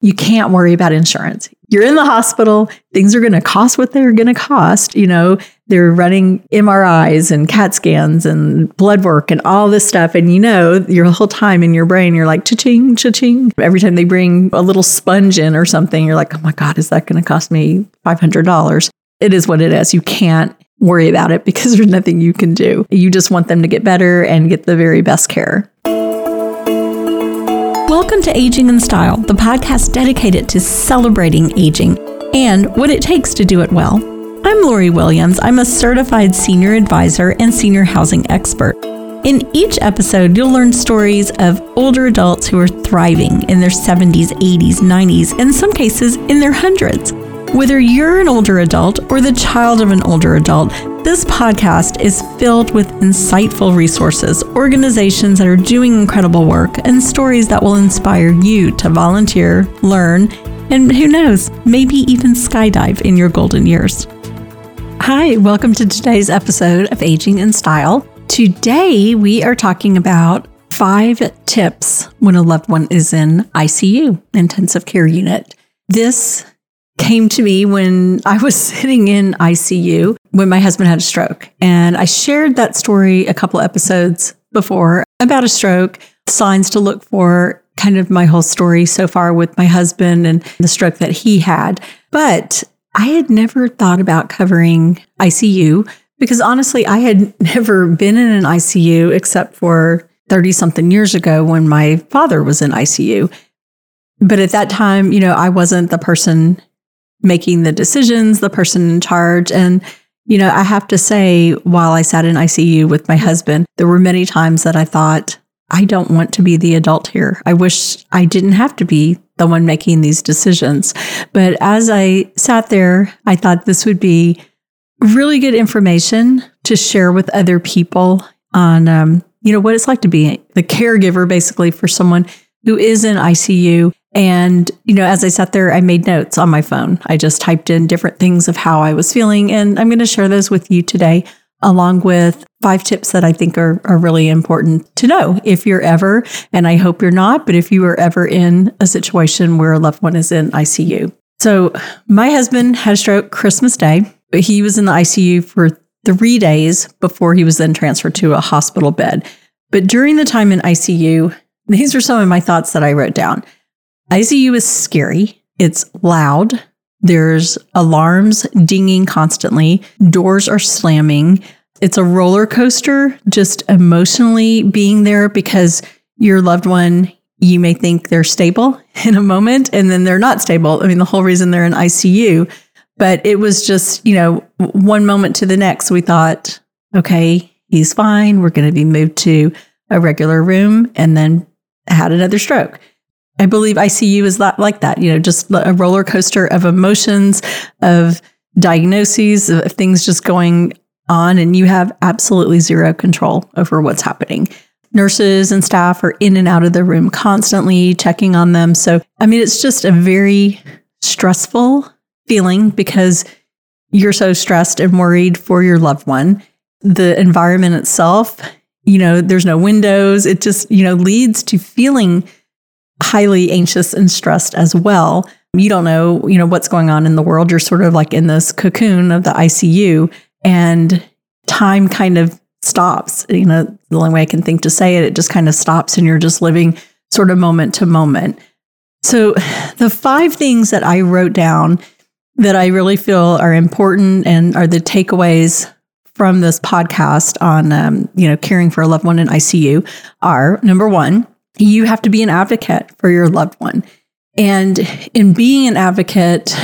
you can't worry about insurance. You're in the hospital, things are going to cost what they're going to cost. You know, they're running MRIs and CAT scans and blood work and all this stuff. And you know, your whole time in your brain, you're like, cha-ching, cha-ching. Every time they bring a little sponge in or something, you're like, oh my God, is that going to cost me $500? It is what it is. You can't worry about it because there's nothing you can do. You just want them to get better and get the very best care. Welcome to Aging in Style, the podcast dedicated to celebrating aging and what it takes to do it well. I'm Lori Williams. I'm a certified senior advisor and senior housing expert. In each episode, you'll learn stories of older adults who are thriving in their 70s, 80s, 90s, and in some cases in their hundreds. Whether you're an older adult or the child of an older adult, this podcast is filled with insightful resources, organizations that are doing incredible work, and stories that will inspire you to volunteer, learn, and who knows, maybe even skydive in your golden years. Hi, welcome to today's episode of Aging in Style. Today, we are talking about five tips when a loved one is in ICU, intensive care unit. This came to me when I was sitting in ICU when my husband had a stroke. And I shared that story a couple episodes before about a stroke, signs to look for, kind of my whole story so far with my husband and the stroke that he had. But I had never thought about covering ICU because honestly, I had never been in an ICU except for 30 something years ago when my father was in ICU. But at that time, you know, I wasn't the person making the decisions, the person in charge. And, you know, I have to say, while I sat in ICU with my husband, there were many times that I thought, I don't want to be the adult here. I wish I didn't have to be the one making these decisions. But as I sat there, I thought this would be really good information to share with other people on, um, you know, what it's like to be the caregiver basically for someone who is in ICU and, you know, as I sat there, I made notes on my phone. I just typed in different things of how I was feeling. And I'm going to share those with you today, along with five tips that I think are, are really important to know if you're ever, and I hope you're not, but if you are ever in a situation where a loved one is in ICU. So, my husband had a stroke Christmas Day. He was in the ICU for three days before he was then transferred to a hospital bed. But during the time in ICU, these are some of my thoughts that I wrote down. ICU is scary. It's loud. There's alarms dinging constantly. Doors are slamming. It's a roller coaster, just emotionally being there because your loved one, you may think they're stable in a moment and then they're not stable. I mean, the whole reason they're in ICU. But it was just, you know, one moment to the next, we thought, okay, he's fine. We're going to be moved to a regular room and then had another stroke. I believe ICU is that, like that, you know, just a roller coaster of emotions, of diagnoses, of things just going on, and you have absolutely zero control over what's happening. Nurses and staff are in and out of the room constantly checking on them. So, I mean, it's just a very stressful feeling because you're so stressed and worried for your loved one. The environment itself, you know, there's no windows. It just, you know, leads to feeling highly anxious and stressed as well. You don't know, you know, what's going on in the world. You're sort of like in this cocoon of the ICU and time kind of stops. You know, the only way I can think to say it, it just kind of stops and you're just living sort of moment to moment. So, the five things that I wrote down that I really feel are important and are the takeaways from this podcast on, um, you know, caring for a loved one in ICU are number one, you have to be an advocate for your loved one. And in being an advocate,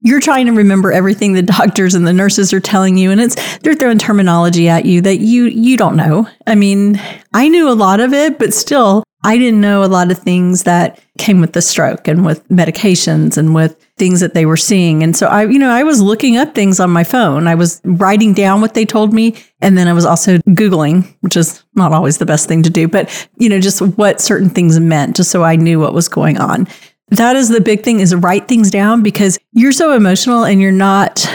you're trying to remember everything the doctors and the nurses are telling you and it's they're throwing terminology at you that you you don't know. I mean, I knew a lot of it, but still I didn't know a lot of things that came with the stroke and with medications and with things that they were seeing. And so I, you know, I was looking up things on my phone. I was writing down what they told me. And then I was also Googling, which is not always the best thing to do, but, you know, just what certain things meant, just so I knew what was going on. That is the big thing is write things down because you're so emotional and you're not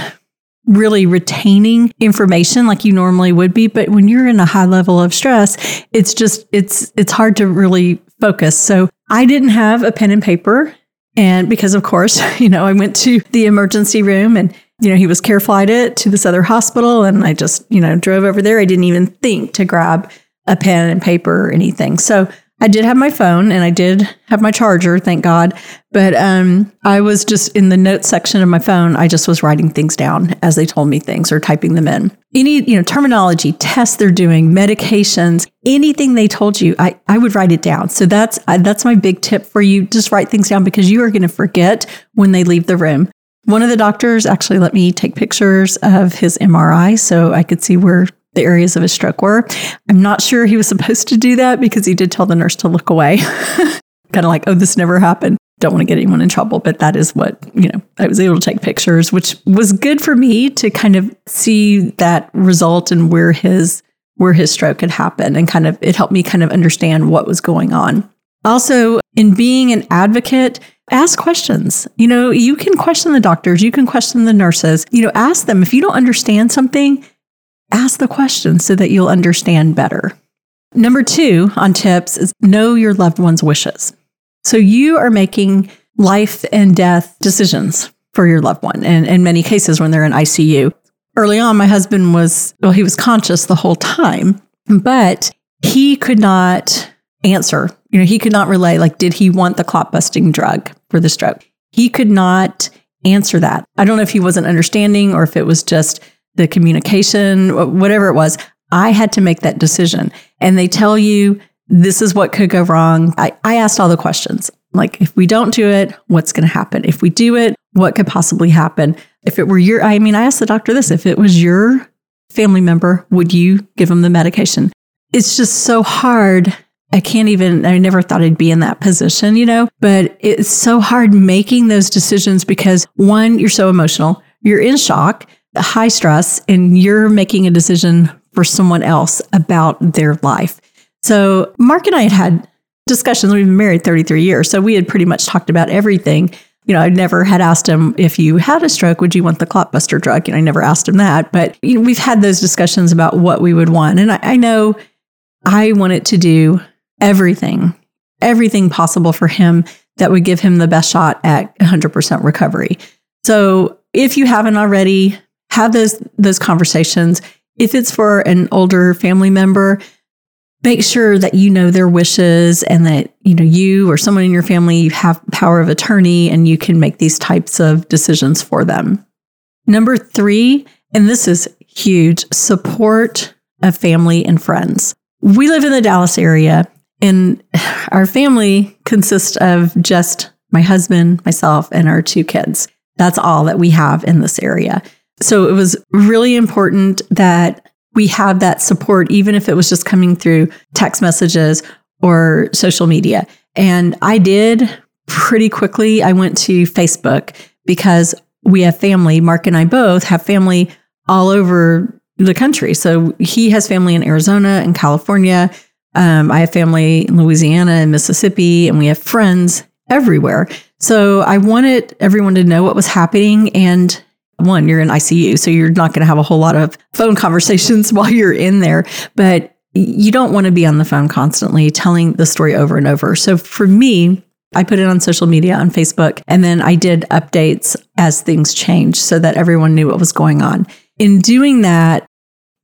really retaining information like you normally would be but when you're in a high level of stress it's just it's it's hard to really focus so i didn't have a pen and paper And because, of course, you know, I went to the emergency room and, you know, he was care flighted to this other hospital. And I just, you know, drove over there. I didn't even think to grab a pen and paper or anything. So I did have my phone and I did have my charger, thank God. But um, I was just in the notes section of my phone. I just was writing things down as they told me things or typing them in. Any you know terminology, tests they're doing, medications, anything they told you, I, I would write it down. So that's that's my big tip for you. Just write things down because you are going to forget when they leave the room. One of the doctors actually let me take pictures of his MRI so I could see where the areas of his stroke were. I'm not sure he was supposed to do that because he did tell the nurse to look away. kind of like, oh, this never happened. Don't want to get anyone in trouble, but that is what, you know, I was able to take pictures, which was good for me to kind of see that result and where his where his stroke had happened and kind of it helped me kind of understand what was going on. Also, in being an advocate, ask questions. You know, you can question the doctors, you can question the nurses. You know, ask them if you don't understand something, ask the question so that you'll understand better. Number two on tips is know your loved one's wishes. So you are making life and death decisions for your loved one. And in many cases, when they're in ICU, early on, my husband was, well, he was conscious the whole time, but he could not answer. You know, he could not relay, like, did he want the clot busting drug for the stroke? He could not answer that. I don't know if he wasn't understanding or if it was just the communication, whatever it was, I had to make that decision. And they tell you this is what could go wrong. I, I asked all the questions. Like, if we don't do it, what's going to happen? If we do it, what could possibly happen? If it were your, I mean, I asked the doctor this if it was your family member, would you give them the medication? It's just so hard. I can't even, I never thought I'd be in that position, you know, but it's so hard making those decisions because one, you're so emotional, you're in shock high stress and you're making a decision for someone else about their life. So, Mark and I had had discussions. We've been married 33 years. So, we had pretty much talked about everything. You know, I never had asked him if you had a stroke, would you want the clotbuster drug? Know, I never asked him that. But you know, we've had those discussions about what we would want. And I, I know I wanted to do everything, everything possible for him that would give him the best shot at 100% recovery. So, if you haven't already, have those those conversations. If it's for an older family member, make sure that you know their wishes and that you know you or someone in your family you have power of attorney and you can make these types of decisions for them. Number 3, and this is huge, support of family and friends. We live in the Dallas area and our family consists of just my husband, myself, and our two kids. That's all that we have in this area. So it was really important that we have that support, even if it was just coming through text messages or social media. And I did pretty quickly. I went to Facebook because we have family. Mark and I both have family all over the country. So he has family in Arizona and California. Um, I have family in Louisiana and Mississippi, and we have friends everywhere. So I wanted everyone to know what was happening and one, you're in ICU, so you're not going to have a whole lot of phone conversations while you're in there, but you don't want to be on the phone constantly telling the story over and over. So for me, I put it on social media on Facebook, and then I did updates as things changed so that everyone knew what was going on. In doing that,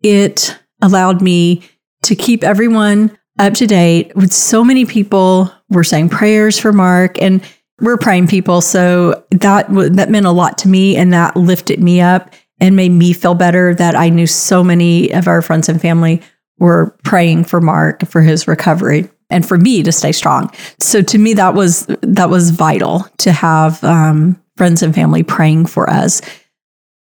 it allowed me to keep everyone up to date with so many people were saying prayers for Mark and we're praying people. So that that meant a lot to me and that lifted me up and made me feel better that I knew so many of our friends and family were praying for Mark for his recovery and for me to stay strong. So to me that was that was vital to have um, friends and family praying for us.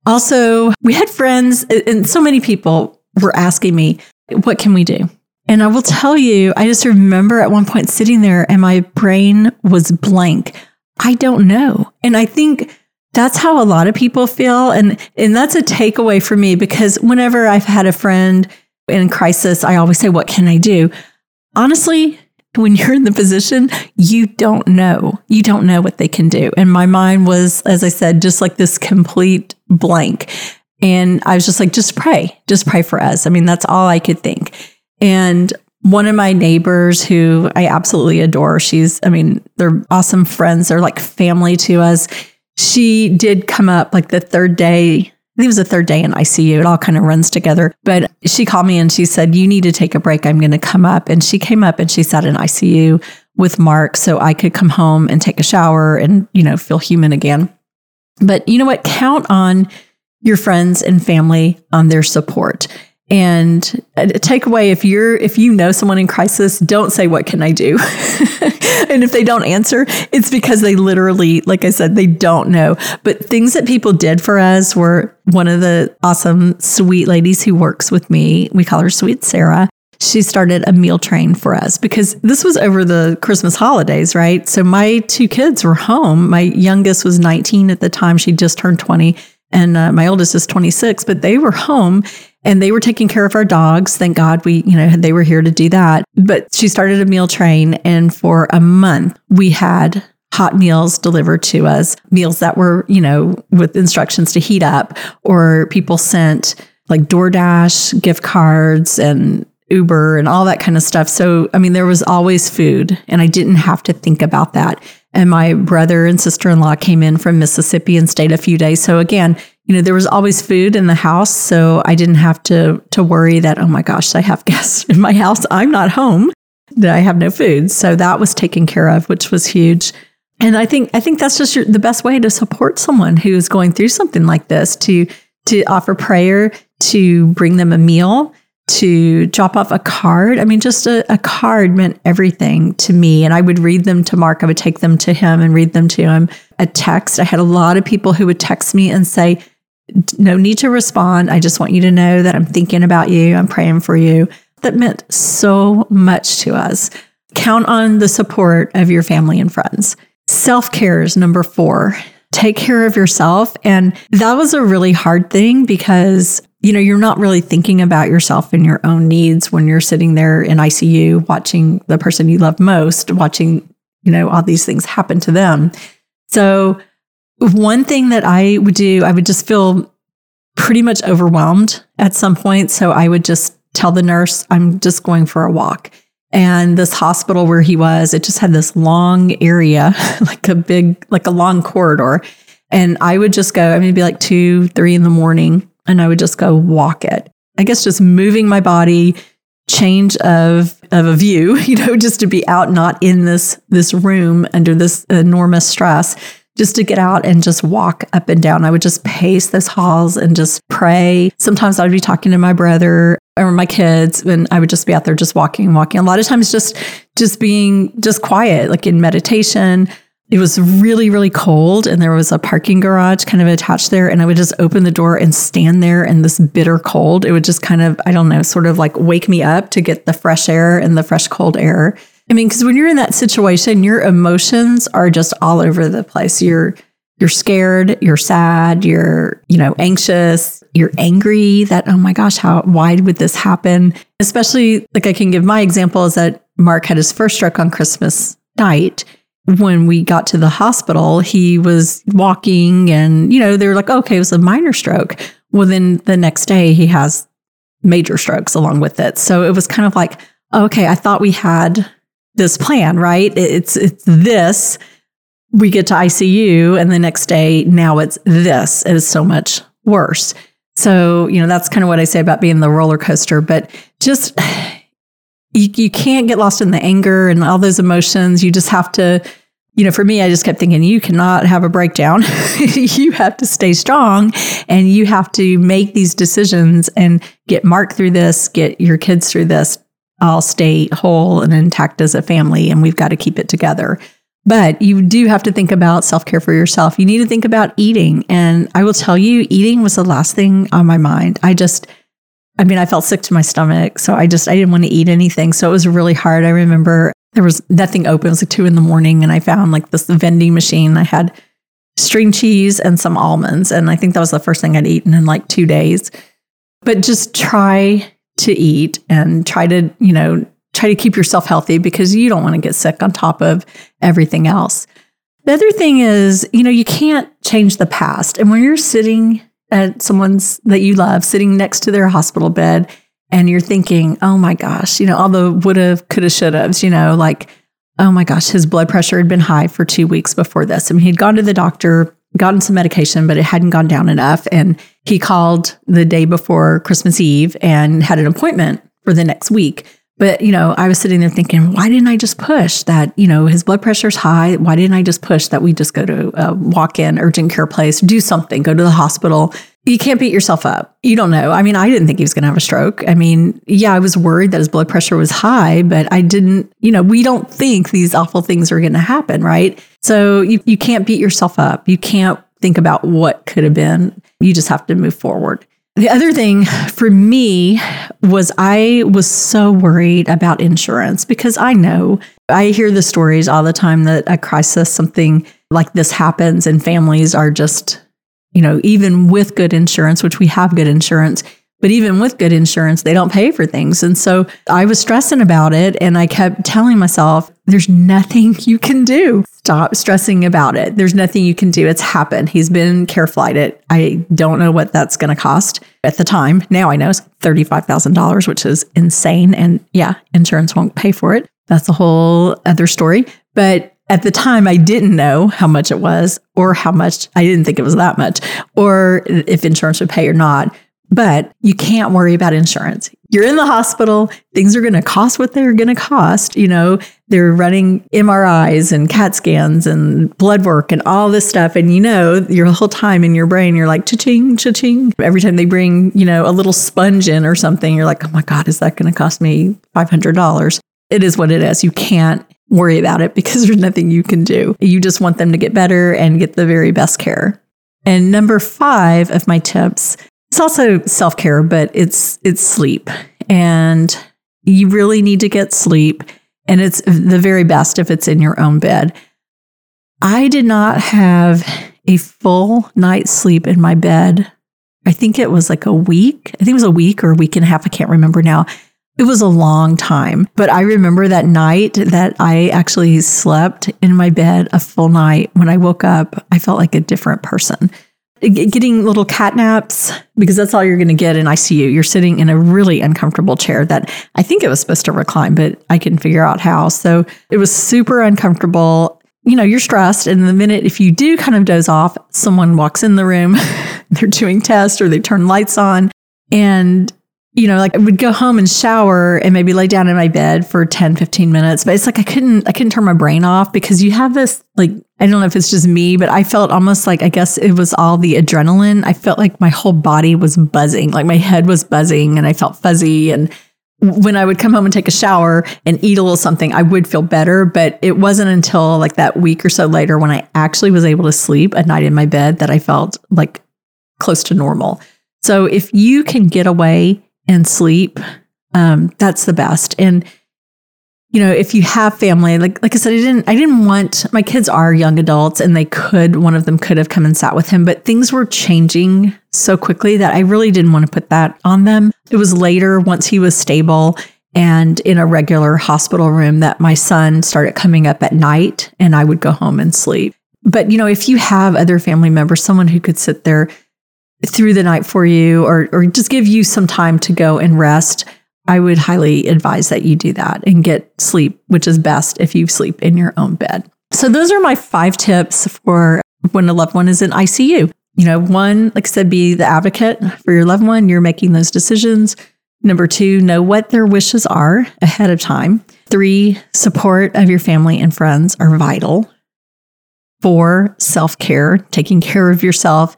Also, we had friends and so many people were asking me, what can we do? And I will tell you, I just remember at one point sitting there and my brain was blank. I don't know. And I think that's how a lot of people feel. And, and that's a takeaway for me because whenever I've had a friend in crisis, I always say, What can I do? Honestly, when you're in the position, you don't know. You don't know what they can do. And my mind was, as I said, just like this complete blank. And I was just like, just pray, just pray for us. I mean, that's all I could think. And one of my neighbors who I absolutely adore. She's, I mean, they're awesome friends. They're like family to us. She did come up like the third day. I think it was the third day in ICU. It all kind of runs together. But she called me and she said, You need to take a break. I'm going to come up. And she came up and she sat in ICU with Mark so I could come home and take a shower and, you know, feel human again. But you know what? Count on your friends and family on their support. And a takeaway if you're if you know someone in crisis, don't say what can I do? and if they don't answer, it's because they literally, like I said, they don't know. But things that people did for us were one of the awesome sweet ladies who works with me. We call her Sweet Sarah. She started a meal train for us because this was over the Christmas holidays, right? So my two kids were home. My youngest was 19 at the time. She just turned 20 and uh, my oldest is 26, but they were home and they were taking care of our dogs. Thank God we, you know, they were here to do that. But she started a meal train, and for a month, we had hot meals delivered to us, meals that were, you know, with instructions to heat up, or people sent like DoorDash gift cards and Uber and all that kind of stuff. So, I mean, there was always food, and I didn't have to think about that. And my brother and sister in law came in from Mississippi and stayed a few days. So, again, you know, there was always food in the house. So I didn't have to, to worry that, oh my gosh, I have guests in my house. I'm not home, that I have no food. So that was taken care of, which was huge. And I think I think that's just your, the best way to support someone who's going through something like this to to offer prayer, to bring them a meal, to drop off a card. I mean, just a, a, card meant everything to me. And I would read them to Mark. I would take them to him and read them to him. A text. I had a lot of people who would text me and say, No need to respond. I just want you to know that I'm thinking about you. I'm praying for you. That meant so much to us. Count on the support of your family and friends. Self care is number four take care of yourself. And that was a really hard thing because you know, you're not really thinking about yourself and your own needs when you're sitting there in ICU watching the person you love most, watching, you know, all these things happen to them. So, one thing that I would do, I would just feel pretty much overwhelmed at some point. So, I would just tell the nurse, I'm just going for a walk. And this hospital where he was, it just had this long area, like a big, like a long corridor. And I would just go, I mean, it'd be like two, three in the morning and I would just go walk it. I guess just moving my body, change of of a view, you know, just to be out, not in this this room under this enormous stress, just to get out and just walk up and down. I would just pace those halls and just pray. Sometimes I would be talking to my brother or my kids, and I would just be out there just walking and walking. A lot of times just just being just quiet, like in meditation it was really, really cold, and there was a parking garage kind of attached there. And I would just open the door and stand there in this bitter cold. It would just kind of, I don't know, sort of like wake me up to get the fresh air and the fresh cold air. I mean, because when you're in that situation, your emotions are just all over the place. You're you're scared, you're sad, you're, you know, anxious, you're angry that, oh my gosh, how why would this happen? Especially like I can give my example is that Mark had his first stroke on Christmas night when we got to the hospital, he was walking and, you know, they were like, okay, it was a minor stroke. Well, then the next day he has major strokes along with it. So it was kind of like, okay, I thought we had this plan, right? It's it's this. We get to ICU and the next day now it's this. It is so much worse. So, you know, that's kind of what I say about being the roller coaster, but just you, you can't get lost in the anger and all those emotions. You just have to, you know, for me, I just kept thinking, you cannot have a breakdown. you have to stay strong and you have to make these decisions and get Mark through this, get your kids through this. I'll stay whole and intact as a family, and we've got to keep it together. But you do have to think about self care for yourself. You need to think about eating. And I will tell you, eating was the last thing on my mind. I just, I mean, I felt sick to my stomach. So I just, I didn't want to eat anything. So it was really hard. I remember there was nothing open. It was like two in the morning. And I found like this vending machine. I had string cheese and some almonds. And I think that was the first thing I'd eaten in like two days. But just try to eat and try to, you know, try to keep yourself healthy because you don't want to get sick on top of everything else. The other thing is, you know, you can't change the past. And when you're sitting at someone's that you love sitting next to their hospital bed and you're thinking, oh my gosh, you know, all the would have, could have, should have, you know, like, oh my gosh, his blood pressure had been high for two weeks before this. I mean, he'd gone to the doctor, gotten some medication, but it hadn't gone down enough. And he called the day before Christmas Eve and had an appointment for the next week. But, you know, I was sitting there thinking, why didn't I just push that, you know, his blood pressure's high? Why didn't I just push that we just go to a walk in urgent care place, do something, go to the hospital? You can't beat yourself up. You don't know. I mean, I didn't think he was going to have a stroke. I mean, yeah, I was worried that his blood pressure was high, but I didn't, you know, we don't think these awful things are going to happen, right? So you, you can't beat yourself up. You can't think about what could have been. You just have to move forward. The other thing for me was I was so worried about insurance because I know I hear the stories all the time that a crisis, something like this happens, and families are just, you know, even with good insurance, which we have good insurance, but even with good insurance, they don't pay for things. And so I was stressing about it and I kept telling myself, there's nothing you can do. Stop stressing about it. There's nothing you can do. It's happened. He's been care flighted. I don't know what that's going to cost at the time. Now I know it's $35,000, which is insane. And yeah, insurance won't pay for it. That's a whole other story. But at the time, I didn't know how much it was or how much I didn't think it was that much or if insurance would pay or not. But you can't worry about insurance. You're in the hospital, things are going to cost what they're going to cost. You know, they're running MRIs and CAT scans and blood work and all this stuff. And you know, your whole time in your brain, you're like, cha-ching, cha-ching. Every time they bring, you know, a little sponge in or something, you're like, oh my God, is that going to cost me $500? It is what it is. You can't worry about it because there's nothing you can do. You just want them to get better and get the very best care. And number five of my tips it's also self-care, but it's it's sleep. And you really need to get sleep and it's the very best if it's in your own bed. I did not have a full night's sleep in my bed. I think it was like a week. I think it was a week or a week and a half. I can't remember now. It was a long time, but I remember that night that I actually slept in my bed a full night. When I woke up, I felt like a different person getting little cat naps because that's all you're going to get in ICU. You're sitting in a really uncomfortable chair that I think it was supposed to recline, but I couldn't figure out how. So it was super uncomfortable. You know, you're stressed. And the minute if you do kind of doze off, someone walks in the room, they're doing tests or they turn lights on. And you know, like I would go home and shower and maybe lay down in my bed for 10, 15 minutes. But it's like I couldn't I couldn't turn my brain off because you have this like I don't know if it's just me, but I felt almost like I guess it was all the adrenaline. I felt like my whole body was buzzing, like my head was buzzing and I felt fuzzy and when I would come home and take a shower and eat a little something, I would feel better. But it wasn't until like that week or so later when I actually was able to sleep a night in my bed that I felt like close to normal. So if you can get away and sleep, um, that's the best. And you know, if you have family, like like I said, I didn't I didn't want my kids are young adults and they could one of them could have come and sat with him, but things were changing so quickly that I really didn't want to put that on them. It was later once he was stable and in a regular hospital room that my son started coming up at night and I would go home and sleep. But you know, if you have other family members, someone who could sit there through the night for you or or just give you some time to go and rest, I would highly advise that you do that and get sleep, which is best if you sleep in your own bed. So those are my five tips for when a loved one is in ICU. You know, one, like I said, be the advocate for your loved one. You're making those decisions. Number two, know what their wishes are ahead of time. Three, support of your family and friends are vital. Four, self care, taking care of yourself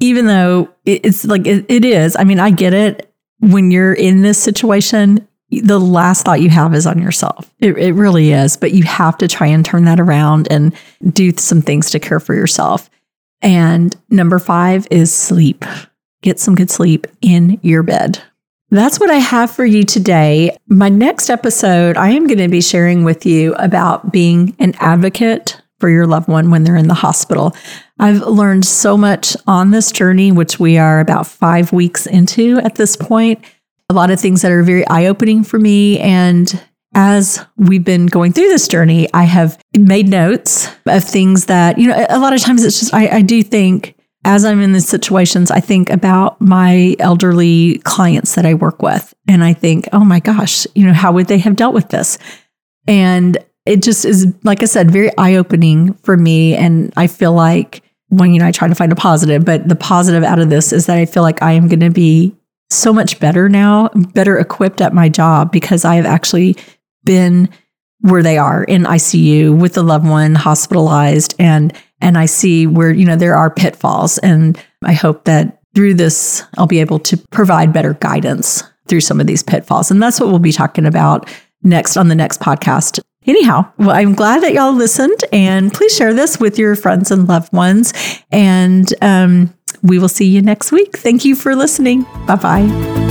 even though it's like it, it is. I mean, I get it. When you're in this situation, the last thought you have is on yourself. It, it really is. But you have to try and turn that around and do some things to care for yourself. And number five is sleep. Get some good sleep in your bed. That's what I have for you today. My next episode, I am going to be sharing with you about being an advocate for your loved one when they're in the hospital. I've learned so much on this journey, which we are about five weeks into at this point. A lot of things that are very eye opening for me. And as we've been going through this journey, I have made notes of things that, you know, a lot of times it's just, I, I do think, as I'm in these situations, I think about my elderly clients that I work with. And I think, oh my gosh, you know, how would they have dealt with this? And it just is, like I said, very eye opening for me. And I feel like when, you know, I try to find a positive, but the positive out of this is that I feel like I am going to be so much better now, better equipped at my job because I have actually been where they are in ICU with the loved one hospitalized and and I see where you know there are pitfalls and I hope that through this I'll be able to provide better guidance through some of these pitfalls and that's what we'll be talking about next on the next podcast. Anyhow, well, I'm glad that y'all listened and please share this with your friends and loved ones. And um, we will see you next week. Thank you for listening. Bye bye.